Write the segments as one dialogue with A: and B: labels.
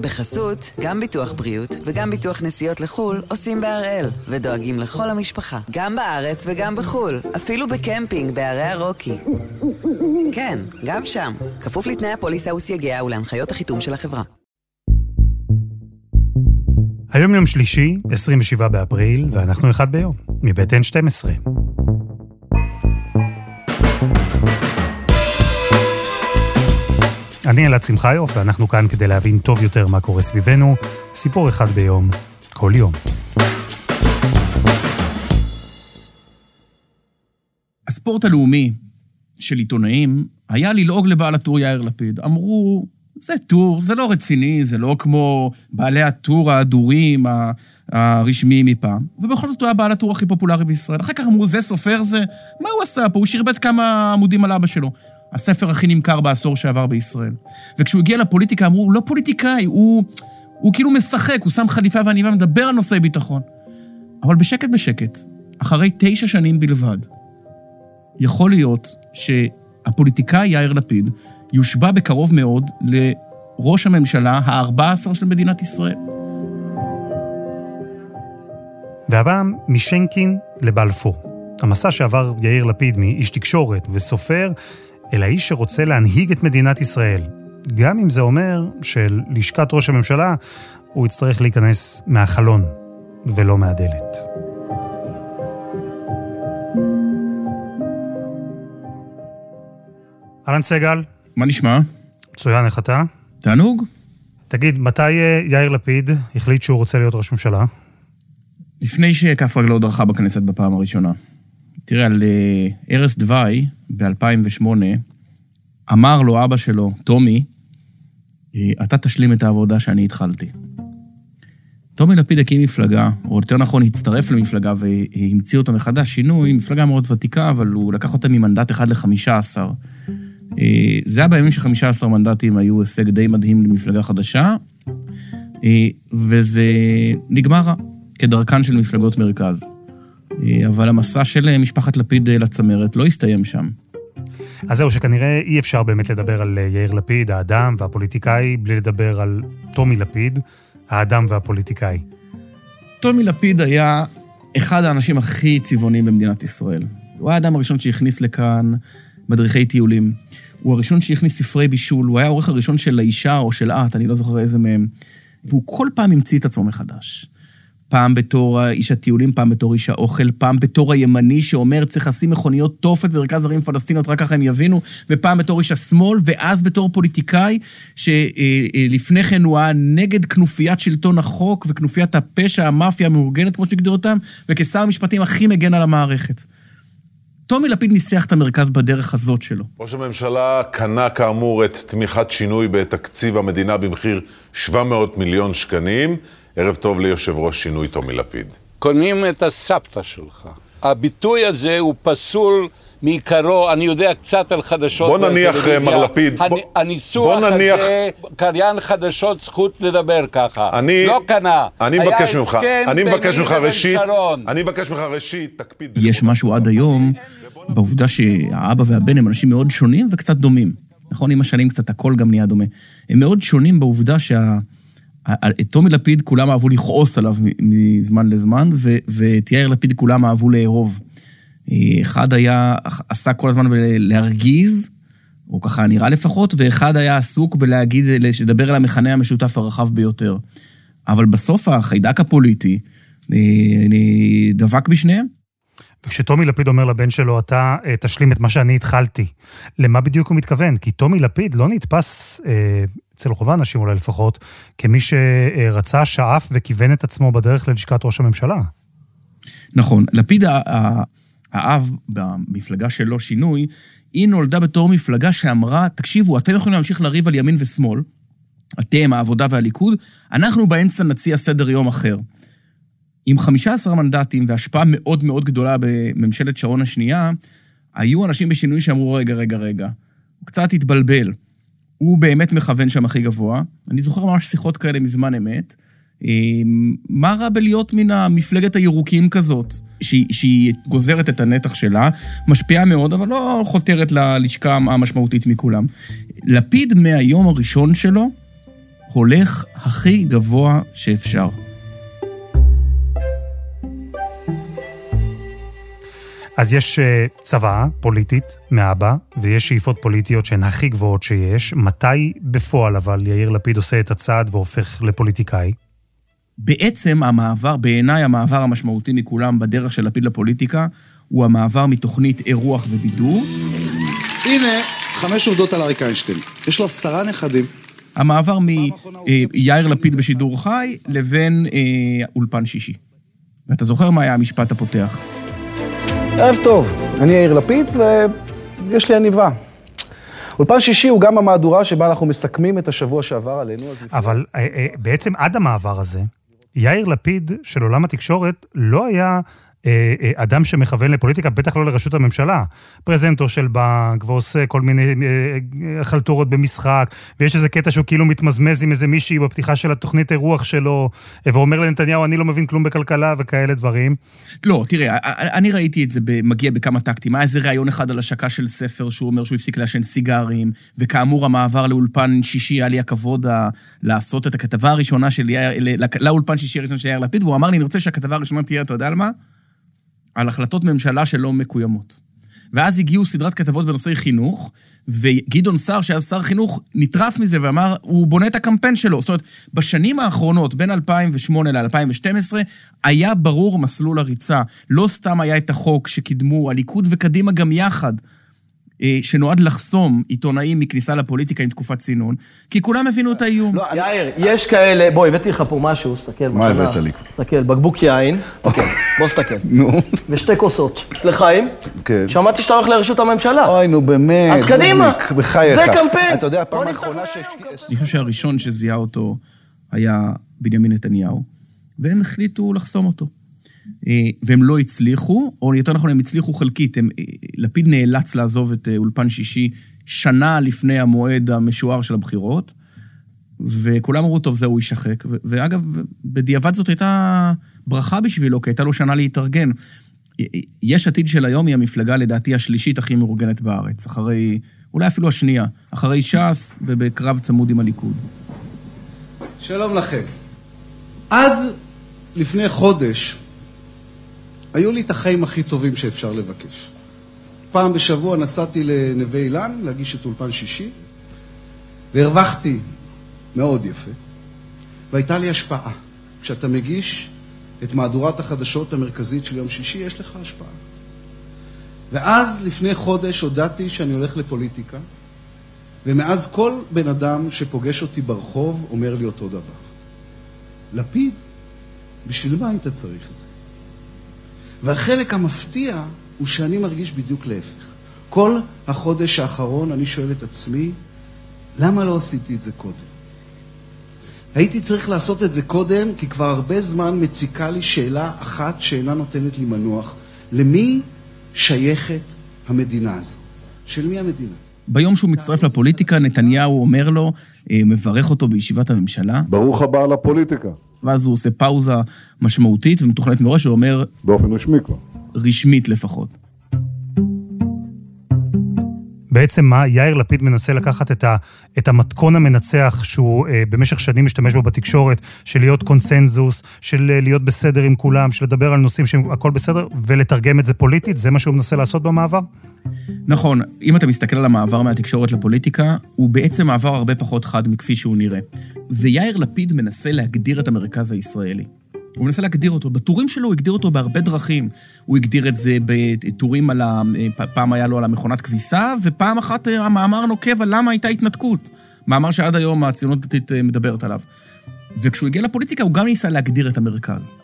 A: בחסות, גם ביטוח בריאות וגם ביטוח נסיעות לחו"ל עושים בהראל, ודואגים לכל המשפחה, גם בארץ וגם בחו"ל, אפילו בקמפינג בערי הרוקי. כן, גם שם, כפוף לתנאי הפוליסה וסייגיה ולהנחיות החיתום של החברה.
B: היום יום שלישי, 27 באפריל, ואנחנו אחד ביום, מבית N12. אני אלעד שמחיוף, ואנחנו כאן כדי להבין טוב יותר מה קורה סביבנו. סיפור אחד ביום, כל יום.
C: הספורט הלאומי של עיתונאים היה ללעוג לבעל הטור יאיר לפיד. אמרו, זה טור, זה לא רציני, זה לא כמו בעלי הטור ההדורים הרשמיים מפעם. ובכל זאת הוא היה בעל הטור הכי פופולרי בישראל. אחר כך אמרו, זה סופר זה? מה הוא עשה פה? הוא שרבט כמה עמודים על אבא שלו. הספר הכי נמכר בעשור שעבר בישראל. וכשהוא הגיע לפוליטיקה, אמרו, הוא לא פוליטיקאי, הוא, הוא כאילו משחק, הוא שם חליפה ועניבה, מדבר על נושאי ביטחון. אבל בשקט בשקט, אחרי תשע שנים בלבד, יכול להיות שהפוליטיקאי יאיר לפיד יושבע בקרוב מאוד לראש הממשלה ה-14 של מדינת ישראל.
B: והפעם משנקין לבלפור. המסע שעבר יאיר לפיד מאיש תקשורת וסופר אל האיש שרוצה להנהיג את מדינת ישראל. גם אם זה אומר של לשכת ראש הממשלה הוא יצטרך להיכנס מהחלון ולא מהדלת. אהלן סגל.
C: מה נשמע?
B: מצוין, איך אתה?
C: תענוג.
B: תגיד, מתי אה, יאיר לפיד החליט שהוא רוצה להיות ראש ממשלה?
C: לפני שכף רגלו דרכה בכנסת בפעם הראשונה. תראה, על אה, דווי ב-2008, אמר לו אבא שלו, טומי, אה, אתה תשלים את העבודה שאני התחלתי. טומי לפיד הקים מפלגה, או יותר נכון, הצטרף למפלגה והמציא אותה מחדש, שינוי, מפלגה מאוד ותיקה, אבל הוא לקח אותה ממנדט אחד לחמישה עשר. אה, זה היה בימים שחמישה עשר מנדטים היו הישג די מדהים למפלגה חדשה, וזה נגמר כדרכן של מפלגות מרכז. אה, אבל המסע של אה, משפחת לפיד אה, לצמרת לא הסתיים שם.
B: אז זהו, שכנראה אי אפשר באמת לדבר על יאיר לפיד, האדם והפוליטיקאי, בלי לדבר על טומי לפיד, האדם והפוליטיקאי.
C: טומי לפיד היה אחד האנשים הכי צבעוניים במדינת ישראל. הוא היה האדם הראשון שהכניס לכאן מדריכי טיולים. הוא הראשון שהכניס ספרי בישול, הוא היה העורך הראשון של האישה או של את, אני לא זוכר איזה מהם. והוא כל פעם המציא את עצמו מחדש. פעם בתור איש הטיולים, פעם בתור איש האוכל, פעם בתור הימני שאומר צריך לשים מכוניות תופת במרכז ערים פלסטיניות, רק ככה הם יבינו, ופעם בתור איש השמאל, ואז בתור פוליטיקאי, שלפני כן הוא היה נגד כנופיית שלטון החוק וכנופיית הפשע, המאפיה המאורגנת, כמו שהגדיר אותם, וכשר המשפטים הכי מגן על המערכת. טומי לפיד ניסח את המרכז בדרך הזאת שלו.
D: ראש הממשלה קנה כאמור את תמיכת שינוי בתקציב המדינה במחיר 700 מיליון שקלים. ערב טוב ליושב ראש שינוי טומי לפיד.
E: קונים את הסבתא שלך. הביטוי הזה הוא פסול מעיקרו, אני יודע קצת על חדשות
D: בוא נניח, מר לפיד,
E: הניסוח בוא נניח... הזה, קריין חדשות זכות לדבר ככה. אני, לא קנה.
D: אני מבקש ממך, אני מבקש ממך ראשית, אני מבקש ממך ראשית, תקפיד.
C: יש משהו עד היום בעובדה שהאבא והבן הם אנשים מאוד שונים וקצת דומים. נכון, עם השנים קצת הכל גם נהיה דומה. הם מאוד שונים בעובדה שה... את טומי לפיד כולם אהבו לכעוס עליו מזמן לזמן, ואת יאיר לפיד כולם אהבו לאהוב. אחד היה, עשה כל הזמן בלהרגיז, או ככה נראה לפחות, ואחד היה עסוק בלהגיד, לדבר על המכנה המשותף הרחב ביותר. אבל בסוף החיידק הפוליטי דבק בשניהם.
B: וכשטומי לפיד אומר לבן שלו, אתה אה, תשלים את מה שאני התחלתי, למה בדיוק הוא מתכוון? כי טומי לפיד לא נתפס אה, אצל רוב האנשים אולי לפחות, כמי שרצה, שאף וכיוון את עצמו בדרך ללשכת ראש הממשלה.
C: נכון. לפיד האב במפלגה שלו, שינוי, היא נולדה בתור מפלגה שאמרה, תקשיבו, אתם יכולים להמשיך לריב על ימין ושמאל, אתם, העבודה והליכוד, אנחנו באמצע נציע סדר יום אחר. עם 15 מנדטים והשפעה מאוד מאוד גדולה בממשלת שרון השנייה, היו אנשים בשינוי שאמרו, רגע, רגע, רגע, הוא קצת התבלבל. הוא באמת מכוון שם הכי גבוה. אני זוכר ממש שיחות כאלה מזמן אמת. אמ, מה רע בלהיות מן המפלגת הירוקים כזאת, שהיא, שהיא גוזרת את הנתח שלה, משפיעה מאוד, אבל לא חותרת ללשכה המשמעותית מכולם. לפיד מהיום הראשון שלו, הולך הכי גבוה שאפשר.
B: אז יש אה, צבא פוליטית מאבא, ויש שאיפות פוליטיות שהן הכי גבוהות שיש. מתי בפועל אבל יאיר לפיד עושה את הצעד והופך לפוליטיקאי?
C: בעצם המעבר, בעיניי המעבר המשמעותי מכולם בדרך של לפיד לפוליטיקה, הוא המעבר מתוכנית אירוח ובידור.
F: הנה, חמש עובדות על אריק איינשטיין. יש לו עשרה נכדים.
C: המעבר מיאיר לפיד בשידור חי לבין אה, אולפן שישי. ואתה זוכר מה היה המשפט הפותח?
G: ערב טוב, אני יאיר לפיד ויש לי עניבה. אולפן שישי הוא גם המהדורה שבה אנחנו מסכמים את השבוע שעבר עלינו.
B: אבל אה, אה, בעצם עד המעבר הזה, יאיר לפיד של עולם התקשורת לא היה אדם שמכוון לפוליטיקה, בטח לא לראשות הממשלה. פרזנטור של בנק, ועושה כל מיני אה, חלטורות במשחק, ויש איזה קטע שהוא כאילו מתמזמז עם איזה מישהי בפתיחה של התוכנית אירוח שלו, ואומר לנתניהו, אני לא מבין כלום בכלכלה וכאלה דברים.
C: לא, תראה, אני ראיתי את זה מגיע בכמה טקטים. היה איזה ראיון אחד על השקה של ספר שהוא אומר שהוא הפסיק לעשן סיגרים, וכאמור, המעבר לאולפן שישי, היה לי הכבוד לעשות את הכתבה הראשונה שלי, לאולפן שישי הראשון של יאיר לפיד, והוא אמר לי, אני רוצה שהכתבה הראשונה תהיה, אתה יודע על מה? על החלטות ממשלה שלא מקוימות. ואז הגיעו סדרת כתבות בנושאי חינוך, וגדעון סער, שהיה שר חינוך, נטרף מזה ואמר, הוא בונה את הקמפיין שלו. זאת אומרת, בשנים האחרונות, בין 2008 ל-2012, היה ברור מסלול הריצה. לא סתם היה את החוק שקידמו הליכוד וקדימה גם יחד. אה, שנועד לחסום עיתונאים מכניסה לפוליטיקה עם תקופת צינון, כי כולם הבינו את האיום.
G: לא, יאיר, יש כאלה, בוא, הבאתי לך פה משהו, תסתכל.
F: מה הבאת לי?
G: תסתכל, בקבוק יין, תסתכל, בוא תסתכל.
F: נו.
G: ושתי כוסות. לחיים.
F: כן.
G: שמעתי שאתה הולך לראשות הממשלה.
F: אוי, נו באמת.
G: אז קדימה.
F: בחייך.
G: זה קמפיין.
F: אתה יודע, פעם האחרונה ש...
C: אני חושב שהראשון שזיהה אותו היה בנימין נתניהו, והם החליטו לחסום אותו. אה, והם לא הצליחו, או יותר נכון, הם הצליחו חלקית. הם, אה, לפיד נאלץ לעזוב את אה, אולפן שישי שנה לפני המועד המשוער של הבחירות, וכולם אמרו, טוב, זהו, יישחק. ואגב, בדיעבד זאת הייתה ברכה בשבילו, כי הייתה לו שנה להתארגן. יש עתיד של היום היא המפלגה, לדעתי, השלישית הכי מאורגנת בארץ, אחרי, אולי אפילו השנייה, אחרי ש"ס ובקרב צמוד עם הליכוד.
F: שלום לכם. עד לפני חודש היו לי את החיים הכי טובים שאפשר לבקש. פעם בשבוע נסעתי לנווה אילן להגיש את אולפן שישי, והרווחתי מאוד יפה, והייתה לי השפעה. כשאתה מגיש את מהדורת החדשות המרכזית של יום שישי, יש לך השפעה. ואז לפני חודש הודעתי שאני הולך לפוליטיקה, ומאז כל בן אדם שפוגש אותי ברחוב אומר לי אותו דבר. לפיד, בשביל מה היית צריך את זה? והחלק המפתיע הוא שאני מרגיש בדיוק להפך. כל החודש האחרון אני שואל את עצמי, למה לא עשיתי את זה קודם? הייתי צריך לעשות את זה קודם, כי כבר הרבה זמן מציקה לי שאלה אחת שאינה נותנת לי מנוח. למי שייכת המדינה הזו? של מי המדינה?
C: ביום שהוא מצטרף לפוליטיקה, נתניהו אומר לו, אה, מברך אותו בישיבת הממשלה.
H: ברוך הבא לפוליטיקה.
C: ואז הוא עושה פאוזה משמעותית ומתוכננת מראש, הוא אומר...
H: באופן רשמי כבר.
C: רשמית לפחות.
B: בעצם מה, יאיר לפיד מנסה לקחת את, ה, את המתכון המנצח שהוא אה, במשך שנים משתמש בו בתקשורת, של להיות קונסנזוס, של אה, להיות בסדר עם כולם, של לדבר על נושאים שהכל בסדר, ולתרגם את זה פוליטית? זה מה שהוא מנסה לעשות במעבר?
C: נכון, אם אתה מסתכל על המעבר מהתקשורת לפוליטיקה, הוא בעצם מעבר הרבה פחות חד מכפי שהוא נראה. ויאיר לפיד מנסה להגדיר את המרכז הישראלי. הוא מנסה להגדיר אותו. בטורים שלו הוא הגדיר אותו בהרבה דרכים. הוא הגדיר את זה בטורים על ה... פעם היה לו על המכונת כביסה, ופעם אחת המאמר נוקב על למה הייתה התנתקות. מאמר שעד היום הציונות הדתית אה, מדברת עליו. וכשהוא הגיע לפוליטיקה הוא גם ניסה להגדיר את המרכז.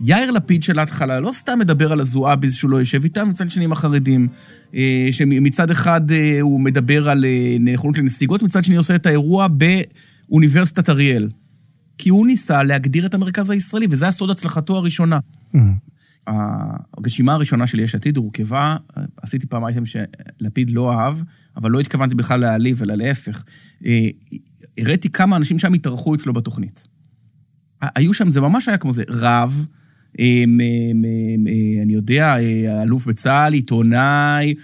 C: יאיר לפיד של ההתחלה לא סתם מדבר על הזועביז שהוא לא יושב איתם, מצד שני עם החרדים. אה, שמצד אחד אה, הוא מדבר על נכונות של נסיגות, מצד שני עושה את האירוע באוניברסיטת אריאל. כי הוא ניסה להגדיר את המרכז הישראלי, וזה הסוד הצלחתו הראשונה. Mm. הרשימה הראשונה של יש עתיד הורכבה, עשיתי פעם אייטם שלפיד לא אהב, אבל לא התכוונתי בכלל להעליב, אלא להפך. אה, הראיתי כמה אנשים שם התארחו אצלו בתוכנית. היו שם, זה ממש היה כמו זה, רב, אה, אני יודע, אה, אלוף בצה"ל, עיתונאי,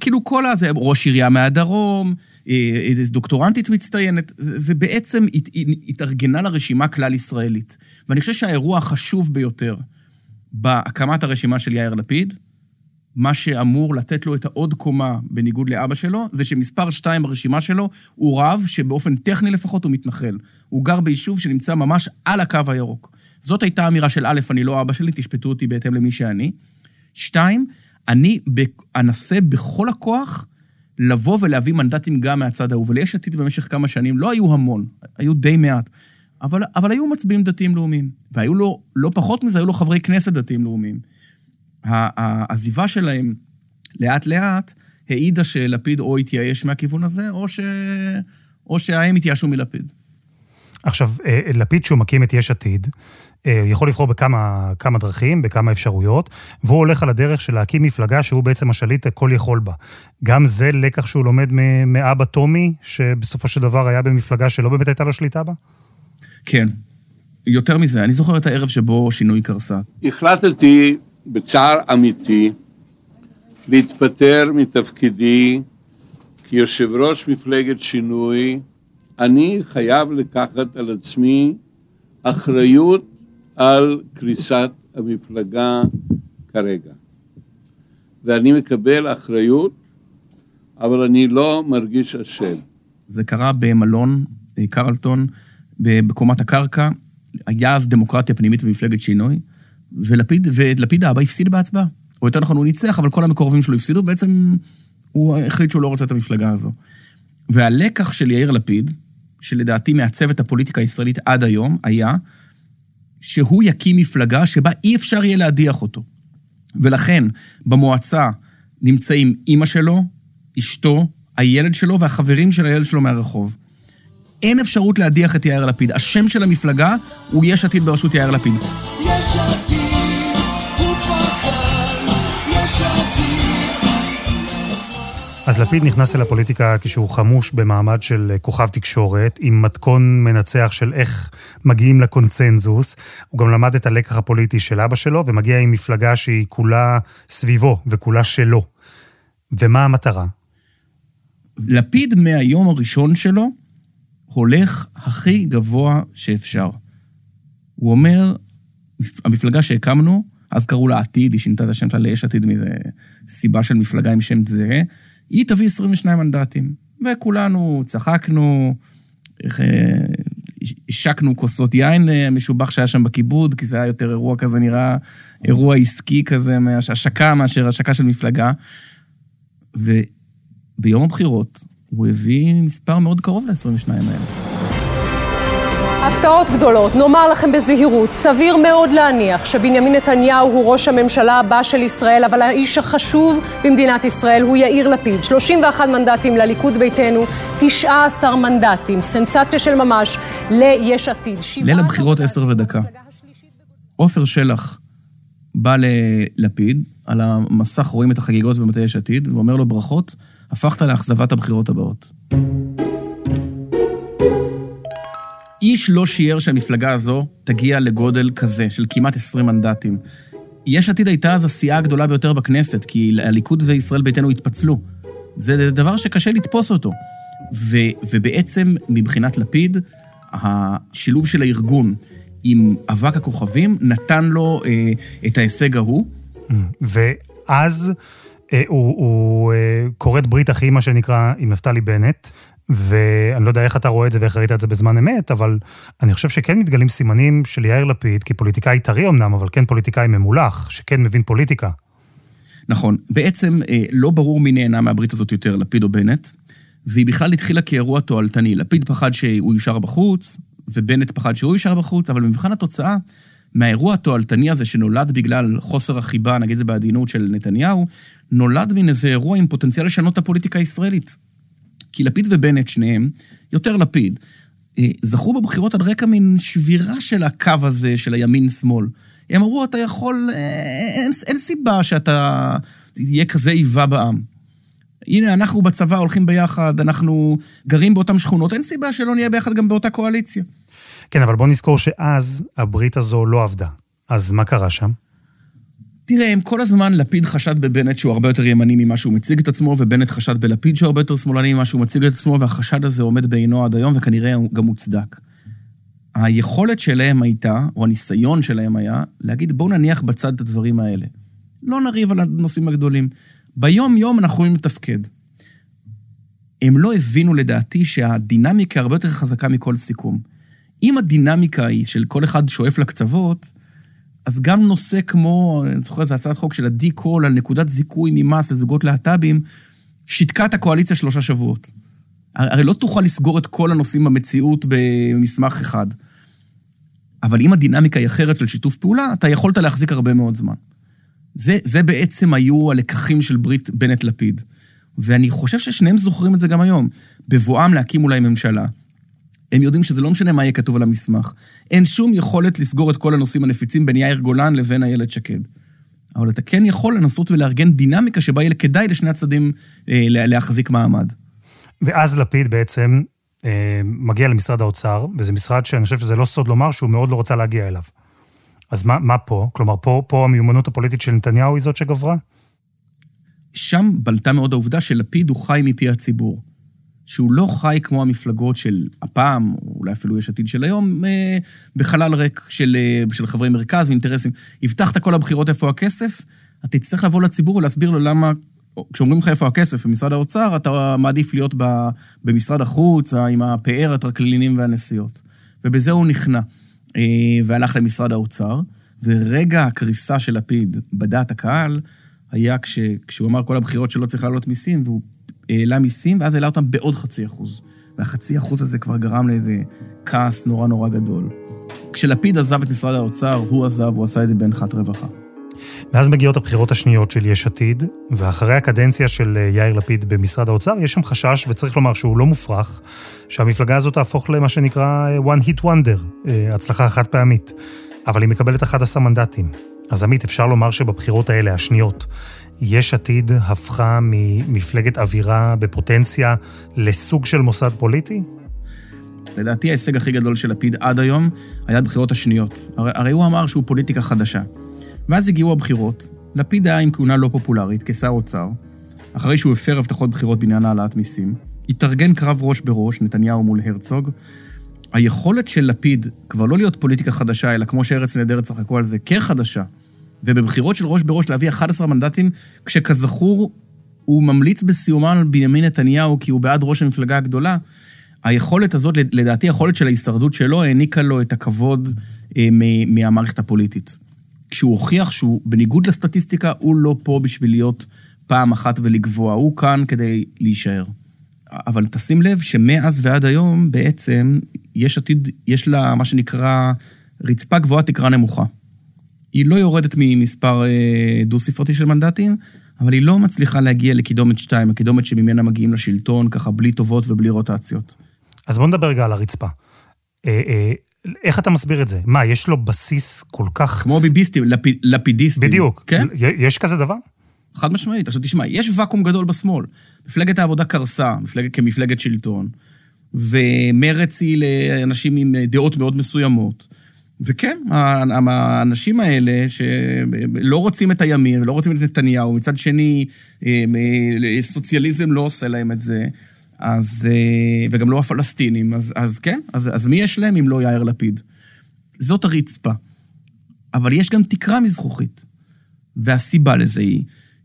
C: כאילו כל הזה, ראש עירייה מהדרום, אה, דוקטורנטית מצטיינת, ובעצם התארגנה לרשימה כלל ישראלית. ואני חושב שהאירוע החשוב ביותר בהקמת הרשימה של יאיר לפיד, מה שאמור לתת לו את העוד קומה, בניגוד לאבא שלו, זה שמספר שתיים ברשימה שלו הוא רב שבאופן טכני לפחות הוא מתנחל. הוא גר ביישוב שנמצא ממש על הקו הירוק. זאת הייתה אמירה של א', אני לא אבא שלי, תשפטו אותי בהתאם למי שאני. שתיים, אני אנסה בכל הכוח לבוא ולהביא מנדטים גם מהצד ההוא. וליש עתיד במשך כמה שנים לא היו המון, היו די מעט. אבל, אבל היו מצביעים דתיים לאומיים. והיו לו, לא פחות מזה, היו לו חברי כנסת דתיים לאומיים. העזיבה שלהם לאט-לאט העידה שלפיד או התייאש מהכיוון הזה, או, ש... או שהם התייאשו מלפיד.
B: עכשיו, אה, לפיד, שהוא מקים את יש עתיד, אה, יכול לבחור בכמה כמה דרכים, בכמה אפשרויות, והוא הולך על הדרך של להקים מפלגה שהוא בעצם השליט הכל יכול בה. גם זה לקח שהוא לומד מאבא טומי, שבסופו של דבר היה במפלגה שלא באמת הייתה לו שליטה בה?
C: כן. יותר מזה, אני זוכר את הערב שבו שינוי קרסה.
E: החלטתי בצער אמיתי להתפטר מתפקידי כיושב ראש מפלגת שינוי, אני חייב לקחת על עצמי אחריות על קריסת המפלגה כרגע. ואני מקבל אחריות, אבל אני לא מרגיש אשם.
C: זה קרה במלון אה, קרלטון, בקומת הקרקע. היה אז דמוקרטיה פנימית במפלגת שינוי. ולפיד, ולפיד האבא הפסיד בהצבעה. או יותר נכון, הוא ניצח, אבל כל המקורבים שלו הפסידו, בעצם הוא החליט שהוא לא רוצה את המפלגה הזו. והלקח של יאיר לפיד, שלדעתי מעצב את הפוליטיקה הישראלית עד היום, היה שהוא יקים מפלגה שבה אי אפשר יהיה להדיח אותו. ולכן, במועצה נמצאים אימא שלו, אשתו, הילד שלו והחברים של הילד שלו מהרחוב. אין אפשרות להדיח את יאיר לפיד. השם של המפלגה הוא יש עתיד בראשות יאיר לפיד. יש עתיד,
B: אז לפיד נכנס אל הפוליטיקה כשהוא חמוש במעמד של כוכב תקשורת, עם מתכון מנצח של איך מגיעים לקונצנזוס. הוא גם למד את הלקח הפוליטי של אבא שלו, ומגיע עם מפלגה שהיא כולה סביבו וכולה שלו. ומה המטרה?
C: לפיד מהיום הראשון שלו הולך הכי גבוה שאפשר. הוא אומר, המפלגה שהקמנו, אז קראו לה עתיד, היא שינתה את השם שלה ליש עתיד מאיזה סיבה של מפלגה עם שם זהה, היא תביא 22 מנדטים. וכולנו צחקנו, השקנו כוסות יין משובח שהיה שם בכיבוד, כי זה היה יותר אירוע כזה, נראה אירוע עסקי כזה, השקה מאשר השקה של מפלגה. וביום הבחירות הוא הביא מספר מאוד קרוב ל-22 האלה.
I: הפתעות גדולות, נאמר לכם בזהירות, סביר מאוד להניח שבנימין נתניהו הוא ראש הממשלה הבא של ישראל, אבל האיש החשוב במדינת ישראל הוא יאיר לפיד. 31 מנדטים לליכוד ביתנו, 19 מנדטים, סנסציה של ממש ליש עתיד.
C: ליל הבחירות עשר ודקה. עופר שלח בא ללפיד, על המסך רואים את החגיגות במטה יש עתיד, ואומר לו ברכות, הפכת לאכזבת הבחירות הבאות. איש לא שיער שהמפלגה הזו תגיע לגודל כזה, של כמעט 20 מנדטים. יש עתיד הייתה אז הסיעה הגדולה ביותר בכנסת, כי הליכוד וישראל ביתנו התפצלו. זה דבר שקשה לתפוס אותו. ו, ובעצם, מבחינת לפיד, השילוב של הארגון עם אבק הכוכבים נתן לו אה, את ההישג ההוא.
B: ואז הוא, הוא אה, כורת ברית אחי, מה שנקרא, עם נפתלי בנט, ואני לא יודע איך אתה רואה את זה ואיך ראית את זה בזמן אמת, אבל אני חושב שכן מתגלים סימנים של יאיר לפיד, כפוליטיקאי טרי אמנם, אבל כן פוליטיקאי ממולח, שכן מבין פוליטיקה.
C: נכון. בעצם אה, לא ברור מי נהנה מהברית הזאת יותר, לפיד או בנט, והיא בכלל התחילה כאירוע תועלתני. לפיד פחד שהוא יישאר בחוץ, ובנט פחד שהוא יישאר בחוץ, אבל במבחן התוצאה, מהאירוע התועלתני הזה שנולד בגלל חוסר החיבה, נגיד זה בעדינות של נתניהו, נולד מן איזה אירוע עם פוטנציאל לשנות את הפוליטיקה הישראלית. כי לפיד ובנט, שניהם, יותר לפיד, אה, זכו בבחירות על רקע מין שבירה של הקו הזה, של הימין-שמאל. הם אמרו, אתה יכול, אה, אין, אין סיבה שאתה תהיה כזה איבה בעם. הנה, אנחנו בצבא הולכים ביחד, אנחנו גרים באותן שכונות, אין סיבה שלא נהיה ביחד גם באותה קואליציה.
B: כן, אבל בוא נזכור שאז הברית הזו לא עבדה. אז מה קרה שם?
C: תראה, הם כל הזמן, לפיד חשד בבנט שהוא הרבה יותר ימני ממה שהוא מציג את עצמו, ובנט חשד בלפיד שהוא הרבה יותר שמאלני ממה שהוא מציג את עצמו, והחשד הזה עומד בעינו עד היום, וכנראה הוא גם מוצדק. היכולת שלהם הייתה, או הניסיון שלהם היה, להגיד, בואו נניח בצד את הדברים האלה. לא נריב על הנושאים הגדולים. ביום-יום אנחנו יכולים לתפקד. הם לא הבינו לדעתי שהדינמיקה הרבה יותר חזקה מכל סיכום. אם הדינמיקה היא של כל אחד שואף לקצוות, אז גם נושא כמו, אני זוכר, זו הצעת חוק של עדי קול על נקודת זיכוי ממס לזוגות להט"בים, שיתקה את הקואליציה שלושה שבועות. הרי לא תוכל לסגור את כל הנושאים במציאות במסמך אחד. אבל אם הדינמיקה היא אחרת של שיתוף פעולה, אתה יכולת להחזיק הרבה מאוד זמן. זה, זה בעצם היו הלקחים של ברית בנט-לפיד. ואני חושב ששניהם זוכרים את זה גם היום. בבואם להקים אולי ממשלה, הם יודעים שזה לא משנה מה יהיה כתוב על המסמך. אין שום יכולת לסגור את כל הנושאים הנפיצים בין יאיר גולן לבין איילת שקד. אבל אתה כן יכול לנסות ולארגן דינמיקה שבה יהיה כדאי לשני הצדדים אה, להחזיק מעמד.
B: ואז לפיד בעצם אה, מגיע למשרד האוצר, וזה משרד שאני חושב שזה לא סוד לומר שהוא מאוד לא רוצה להגיע אליו. אז מה, מה פה? כלומר, פה, פה המיומנות הפוליטית של נתניהו היא זאת שגברה?
C: שם בלטה מאוד העובדה שלפיד הוא חי מפי הציבור. שהוא לא חי כמו המפלגות של הפעם, או אולי אפילו יש עתיד של היום, אה, בחלל ריק של, אה, של חברי מרכז ואינטרסים. הבטחת כל הבחירות איפה הכסף, אתה תצטרך לבוא לציבור ולהסביר לו למה, כשאומרים לך איפה הכסף במשרד האוצר, אתה מעדיף להיות במשרד החוץ, עם הפאר, הטרקלינים והנסיעות. ובזה הוא נכנע, אה, והלך למשרד האוצר, ורגע הקריסה של לפיד בדעת הקהל, היה כש, כשהוא אמר כל הבחירות שלא צריך להעלות מיסים, והוא העלה מיסים, ואז העלה אותם בעוד חצי אחוז. והחצי אחוז הזה כבר גרם לאיזה כעס נורא נורא גדול. כשלפיד עזב את משרד האוצר, הוא עזב, הוא עשה את זה באנחת רווחה.
B: ואז מגיעות הבחירות השניות של יש עתיד, ואחרי הקדנציה של אה, יאיר לפיד במשרד האוצר, יש שם חשש, וצריך לומר שהוא לא מופרך, שהמפלגה הזאת תהפוך למה שנקרא אה, one hit wonder, אה, הצלחה חד פעמית. אבל היא מקבלת 11 מנדטים. אז עמית, אפשר לומר שבבחירות האלה, השניות, יש עתיד הפכה ממפלגת אווירה בפוטנציה לסוג של מוסד פוליטי?
C: לדעתי ההישג הכי גדול של לפיד עד היום היה הבחירות השניות. הרי, הרי הוא אמר שהוא פוליטיקה חדשה. ואז הגיעו הבחירות, לפיד היה עם כהונה לא פופולרית כשר אוצר, אחרי שהוא הפר הבטחות בחירות בעניין העלאת מיסים, התארגן קרב ראש בראש, נתניהו מול הרצוג. היכולת של לפיד כבר לא להיות פוליטיקה חדשה, אלא כמו שארץ נהדרת צחקו על זה, כחדשה, ובבחירות של ראש בראש להביא 11 מנדטים, כשכזכור, הוא ממליץ בסיומם על בנימין נתניהו כי הוא בעד ראש המפלגה הגדולה, היכולת הזאת, לדעתי, היכולת של ההישרדות שלו העניקה לו את הכבוד אה, מהמערכת הפוליטית. כשהוא הוכיח שהוא, בניגוד לסטטיסטיקה, הוא לא פה בשביל להיות פעם אחת ולגבוה, הוא כאן כדי להישאר. אבל תשים לב שמאז ועד היום, בעצם, יש עתיד, יש לה מה שנקרא רצפה גבוהה, תקרה נמוכה. היא לא יורדת ממספר אה, דו-ספרתי של מנדטים, אבל היא לא מצליחה להגיע לקידומת 2, הקידומת שממנה מגיעים לשלטון, ככה בלי טובות ובלי רוטציות.
B: אז בוא נדבר רגע על הרצפה. אה, אה, איך אתה מסביר את זה? מה, יש לו בסיס כל כך...
C: כמו ביביסטים, לפ... לפידיסטים.
B: בדיוק. כן? יש כזה דבר?
C: חד משמעית. עכשיו תשמע, יש ואקום גדול בשמאל. מפלגת העבודה קרסה, מפלגת, כמפלגת שלטון, ומרץ היא לאנשים עם דעות מאוד מסוימות. וכן, האנשים האלה שלא רוצים את הימין, לא רוצים את נתניהו, מצד שני, אה, סוציאליזם לא עושה להם את זה, אז, אה, וגם לא הפלסטינים, אז, אז כן, אז, אז מי יש להם אם לא יאיר לפיד? זאת הרצפה. אבל יש גם תקרה מזכוכית, והסיבה לזה היא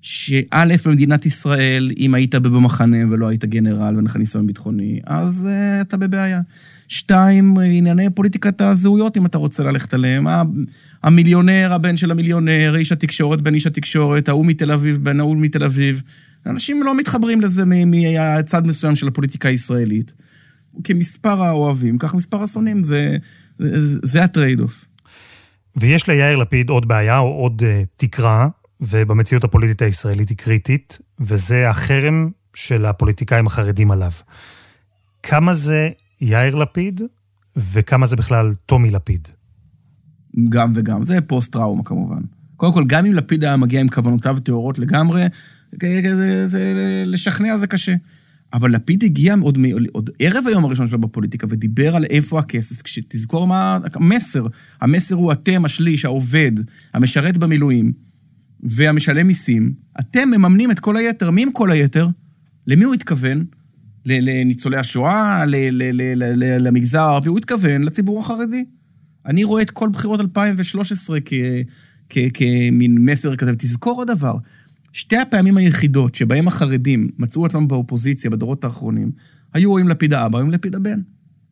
C: שא', במדינת ישראל, אם היית במחנה ולא היית גנרל ואין לך ניסיון ביטחוני, אז uh, אתה בבעיה. שתיים, ענייני פוליטיקת הזהויות, אם אתה רוצה ללכת עליהם. המיליונר, הבן של המיליונר, איש התקשורת, בן איש התקשורת, ההוא מתל אביב, בן ההוא מתל אביב. אנשים לא מתחברים לזה מצד מסוים של הפוליטיקה הישראלית. כמספר האוהבים, כך מספר השונאים, זה, זה, זה ה trade-off.
B: ויש ליאיר לפיד עוד בעיה או עוד uh, תקרה, ובמציאות הפוליטית הישראלית היא קריטית, וזה החרם של הפוליטיקאים החרדים עליו. כמה זה יאיר לפיד, וכמה זה בכלל טומי לפיד?
C: גם וגם. זה פוסט-טראומה כמובן. קודם כל, גם אם לפיד היה מגיע עם כוונותיו טהורות לגמרי, זה, זה, זה, לשכנע זה קשה. אבל לפיד הגיע עוד, עוד ערב היום הראשון שלו בפוליטיקה ודיבר על איפה הכסף, כשתזכור מה המסר. המסר הוא אתם, השליש, העובד, המשרת במילואים. והמשלם מיסים, אתם מממנים את כל היתר. מי עם כל היתר? למי הוא התכוון? לניצולי השואה, למגזר הערבי, הוא התכוון לציבור החרדי. אני רואה את כל בחירות 2013 כמין מסר כזה, ותזכור עוד דבר, שתי הפעמים היחידות שבהם החרדים מצאו עצמם באופוזיציה בדורות האחרונים, היו עם לפיד האבא, עם לפיד הבן.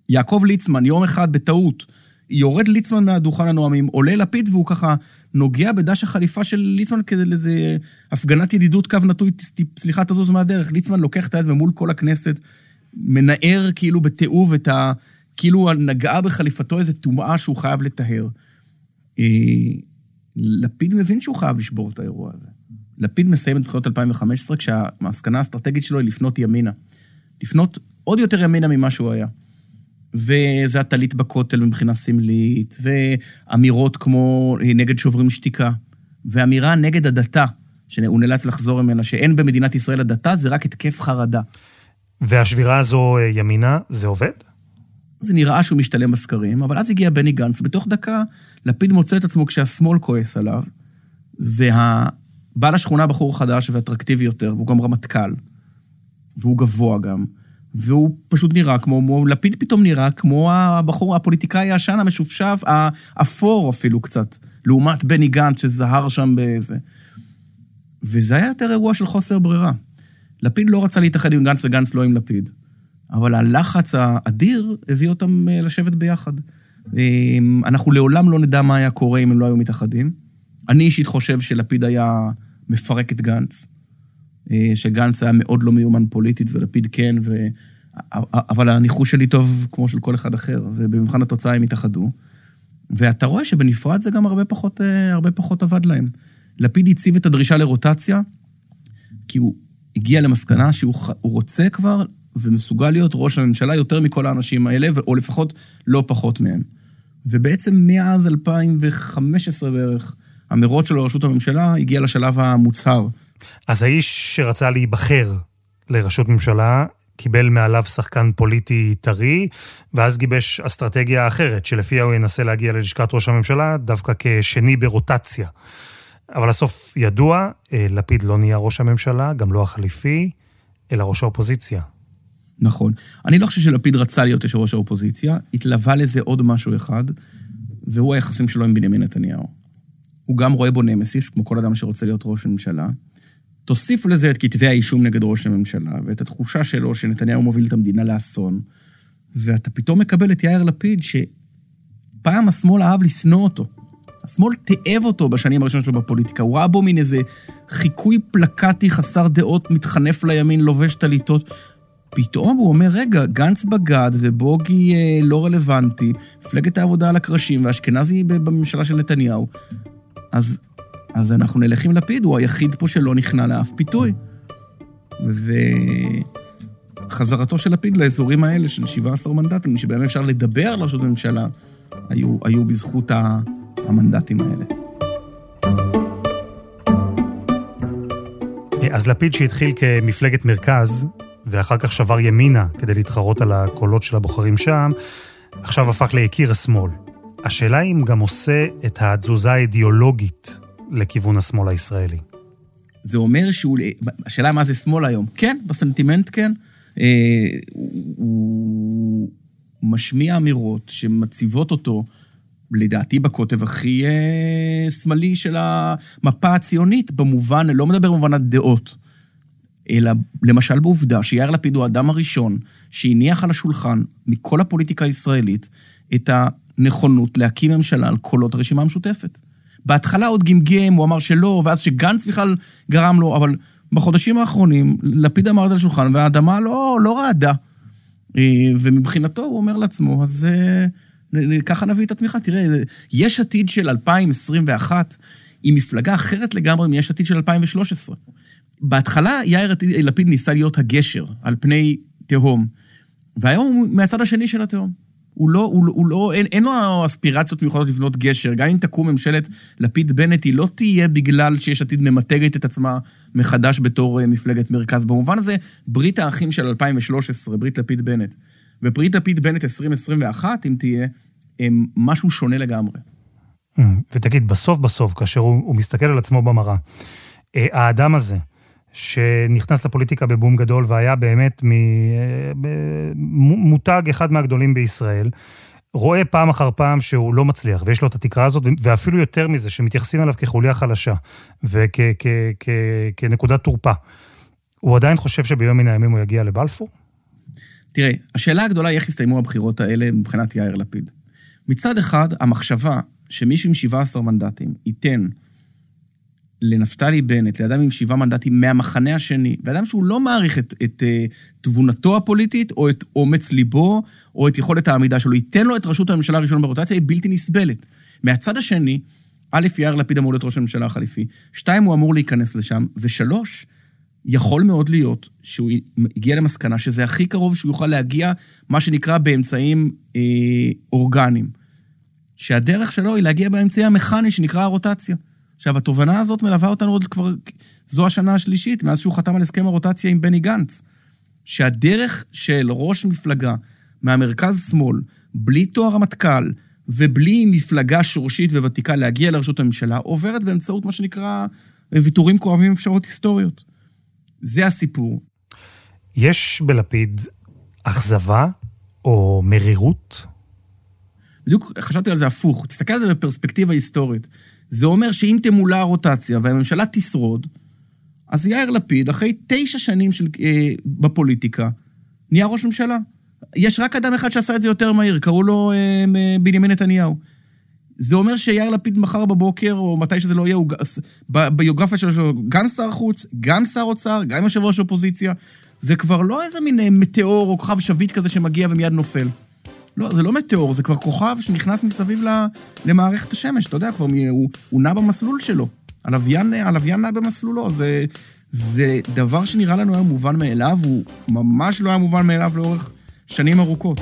C: יעקב ליצמן, יום אחד בטעות, יורד ליצמן מהדוכן הנואמים, עולה לפיד והוא ככה נוגע בדש החליפה של ליצמן כדי לאיזה הפגנת ידידות קו נטוי, סליחה, תזוז מהדרך. ליצמן לוקח את היד ומול כל הכנסת מנער כאילו בתיעוב את ה... כאילו נגעה בחליפתו איזו טומאה שהוא חייב לטהר. אה, לפיד מבין שהוא חייב לשבור את האירוע הזה. לפיד מסיים את בחירות 2015 כשהמסקנה האסטרטגית שלו היא לפנות ימינה. לפנות עוד יותר ימינה ממה שהוא היה. וזה הטלית בכותל מבחינה סמלית, ואמירות כמו נגד שוברים שתיקה, ואמירה נגד הדתה, שהוא נאלץ לחזור ממנה, שאין במדינת ישראל הדתה, זה רק התקף חרדה.
B: והשבירה הזו אה, ימינה, זה עובד?
C: זה נראה שהוא משתלם בסקרים, אבל אז הגיע בני גנץ, ובתוך דקה לפיד מוצא את עצמו כשהשמאל כועס עליו, והבעל השכונה בחור חדש ואטרקטיבי יותר, והוא גם רמטכ"ל, והוא גבוה גם. והוא פשוט נראה כמו, לפיד פתאום נראה כמו הבחור, הפוליטיקאי הישן, המשופשף, האפור אפילו קצת, לעומת בני גנץ שזהר שם באיזה... וזה היה יותר אירוע של חוסר ברירה. לפיד לא רצה להתאחד עם גנץ וגנץ לא עם לפיד. אבל הלחץ האדיר הביא אותם אה, לשבת ביחד. אמ, אנחנו לעולם לא נדע מה היה קורה אם הם לא היו מתאחדים. אני אישית חושב שלפיד היה מפרק את גנץ. אה, שגנץ היה מאוד לא מיומן פוליטית ולפיד כן, ו... אבל הניחוש שלי טוב כמו של כל אחד אחר, ובמבחן התוצאה הם התאחדו. ואתה רואה שבנפרד זה גם הרבה פחות, אה, הרבה פחות עבד להם. לפיד הציב את הדרישה לרוטציה, כי הוא הגיע למסקנה שהוא רוצה כבר ומסוגל להיות ראש הממשלה יותר מכל האנשים האלה, או לפחות לא פחות מהם. ובעצם מאז 2015 בערך, המרוץ שלו לראשות הממשלה הגיע לשלב המוצהר.
B: אז האיש שרצה להיבחר לראשות ממשלה, קיבל מעליו שחקן פוליטי טרי, ואז גיבש אסטרטגיה אחרת, שלפיה הוא ינסה להגיע ללשכת ראש הממשלה דווקא כשני ברוטציה. אבל הסוף ידוע, אה, לפיד לא נהיה ראש הממשלה, גם לא החליפי, אלא ראש האופוזיציה.
C: נכון. אני לא חושב שלפיד רצה להיות יושב ראש האופוזיציה, התלווה לזה עוד משהו אחד, והוא היחסים שלו עם בנימין נתניהו. הוא גם רואה בו נמסיס, כמו כל אדם שרוצה להיות ראש ממשלה. תוסיף לזה את כתבי האישום נגד ראש הממשלה, ואת התחושה שלו שנתניהו מוביל את המדינה לאסון, ואתה פתאום מקבל את יאיר לפיד, שפעם השמאל אהב לשנוא אותו. השמאל תיעב אותו בשנים הראשונות שלו בפוליטיקה, הוא ראה בו מין איזה חיקוי פלקטי חסר דעות, מתחנף לימין, לובש טליתות. פתאום הוא אומר, רגע, גנץ בגד ובוגי אה, לא רלוונטי, מפלגת העבודה על הקרשים ואשכנזי בממשלה של נתניהו. אז, אז אנחנו נלך עם לפיד, הוא היחיד פה שלא נכנע לאף פיתוי. וחזרתו של לפיד לאזורים האלה של 17 מנדטים, שבהם אפשר לדבר על ראשות הממשלה, היו, היו בזכות המנדטים האלה.
B: אז לפיד שהתחיל כמפלגת מרכז, ואחר כך שבר ימינה כדי להתחרות על הקולות של הבוחרים שם, עכשיו הפך ליקיר השמאל. השאלה אם גם עושה את התזוזה האידיאולוגית לכיוון השמאל הישראלי.
C: זה אומר שהוא... השאלה מה זה שמאל היום. כן, בסנטימנט כן. אה, הוא משמיע אמירות שמציבות אותו, לדעתי, בקוטב הכי אה, שמאלי של המפה הציונית, במובן, לא מדבר במובן הדעות. אלא למשל בעובדה שיאיר לפיד הוא האדם הראשון שהניח על השולחן מכל הפוליטיקה הישראלית את הנכונות להקים ממשלה על קולות הרשימה המשותפת. בהתחלה עוד גמגם, הוא אמר שלא, ואז שגנץ בכלל גרם לו, אבל בחודשים האחרונים לפיד אמר את זה על השולחן, והאדמה לא, לא רעדה. אה, ומבחינתו הוא אומר לעצמו, אז אה, ככה נביא את התמיכה. תראה, יש עתיד של 2021 היא מפלגה אחרת לגמרי מיש עתיד של 2013. בהתחלה יאיר לפיד ניסה להיות הגשר על פני תהום, והיום הוא מהצד השני של התהום. הוא לא, הוא, הוא לא, אין, אין לו אספירציות מיוחדות לבנות גשר. גם אם תקום ממשלת לפיד-בנט, היא לא תהיה בגלל שיש עתיד ממתגת את עצמה מחדש בתור אה, מפלגת מרכז. במובן הזה, ברית האחים של 2013, ברית לפיד-בנט, וברית לפיד-בנט 2021, אם תהיה, הם משהו שונה לגמרי.
B: ותגיד, בסוף בסוף, כאשר הוא, הוא מסתכל על עצמו במראה, אה, האדם הזה, שנכנס לפוליטיקה בבום גדול והיה באמת מותג אחד מהגדולים בישראל, רואה פעם אחר פעם שהוא לא מצליח, ויש לו את התקרה הזאת, ואפילו יותר מזה, שמתייחסים אליו כחוליה חלשה, וכנקודת תורפה. הוא עדיין חושב שביום מן הימים הוא יגיע לבלפור?
C: תראה, השאלה הגדולה היא איך יסתיימו הבחירות האלה מבחינת יאיר לפיד. מצד אחד, המחשבה שמישהו עם 17 מנדטים ייתן לנפתלי בנט, לאדם עם שבעה מנדטים מהמחנה השני, ואדם שהוא לא מעריך את, את uh, תבונתו הפוליטית, או את אומץ ליבו, או את יכולת העמידה שלו, ייתן לו את ראשות הממשלה הראשונה ברוטציה, היא בלתי נסבלת. מהצד השני, א', יאיר לפיד אמור להיות ראש הממשלה החליפי, שתיים, הוא אמור להיכנס לשם, ושלוש, יכול מאוד להיות שהוא הגיע למסקנה שזה הכי קרוב שהוא יוכל להגיע, מה שנקרא, באמצעים אה, אורגניים. שהדרך שלו היא להגיע באמצעי המכני שנקרא הרוטציה. עכשיו, התובנה הזאת מלווה אותנו עוד כבר, זו השנה השלישית, מאז שהוא חתם על הסכם הרוטציה עם בני גנץ. שהדרך של ראש מפלגה מהמרכז-שמאל, בלי תואר רמטכ"ל ובלי מפלגה שורשית וותיקה להגיע לראשות הממשלה, עוברת באמצעות מה שנקרא ויתורים כואבים עם פשרות היסטוריות. זה הסיפור.
B: יש בלפיד אכזבה או מרירות?
C: בדיוק חשבתי על זה הפוך. תסתכל על זה בפרספקטיבה היסטורית. זה אומר שאם תמולא הרוטציה והממשלה תשרוד, אז יאיר לפיד, אחרי תשע שנים של, אה, בפוליטיקה, נהיה ראש ממשלה. יש רק אדם אחד שעשה את זה יותר מהיר, קראו לו אה, בנימין נתניהו. זה אומר שיאיר לפיד מחר בבוקר, או מתי שזה לא יהיה, הוא, ביוגרפיה שלו, גם שר חוץ, גם שר אוצר, גם יושב ראש אופוזיציה. זה כבר לא איזה מין אה, מטאור או כוכב שביט כזה שמגיע ומיד נופל. לא, זה לא מטאור, זה כבר כוכב שנכנס מסביב למערכת השמש, אתה יודע, כבר הוא, הוא נע במסלול שלו. הלוויין, הלוויין נע במסלולו, זה, זה דבר שנראה לנו היום מובן מאליו, הוא ממש לא היה מובן מאליו לאורך שנים ארוכות.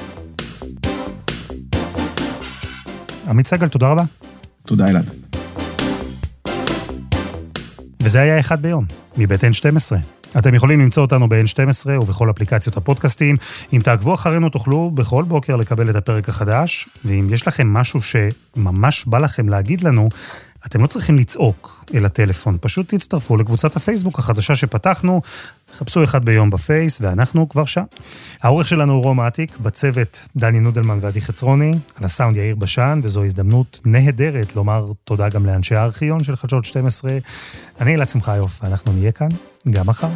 B: עמית סגל, תודה רבה.
C: תודה, אלעד.
B: וזה היה אחד ביום, מבית N12. אתם יכולים למצוא אותנו ב-N12 ובכל אפליקציות הפודקאסטים. אם תעקבו אחרינו תוכלו בכל בוקר לקבל את הפרק החדש, ואם יש לכם משהו שממש בא לכם להגיד לנו, אתם לא צריכים לצעוק אל הטלפון, פשוט תצטרפו לקבוצת הפייסבוק החדשה שפתחנו, חפשו אחד ביום בפייס, ואנחנו כבר שם. העורך שלנו הוא רום אטיק, בצוות דני נודלמן ועדי חצרוני, על הסאונד יאיר בשן, וזו הזדמנות נהדרת לומר תודה גם לאנשי הארכיון של חדשות 12. אני אלעד שמחיוף, ואנחנו נהיה כאן גם מחר.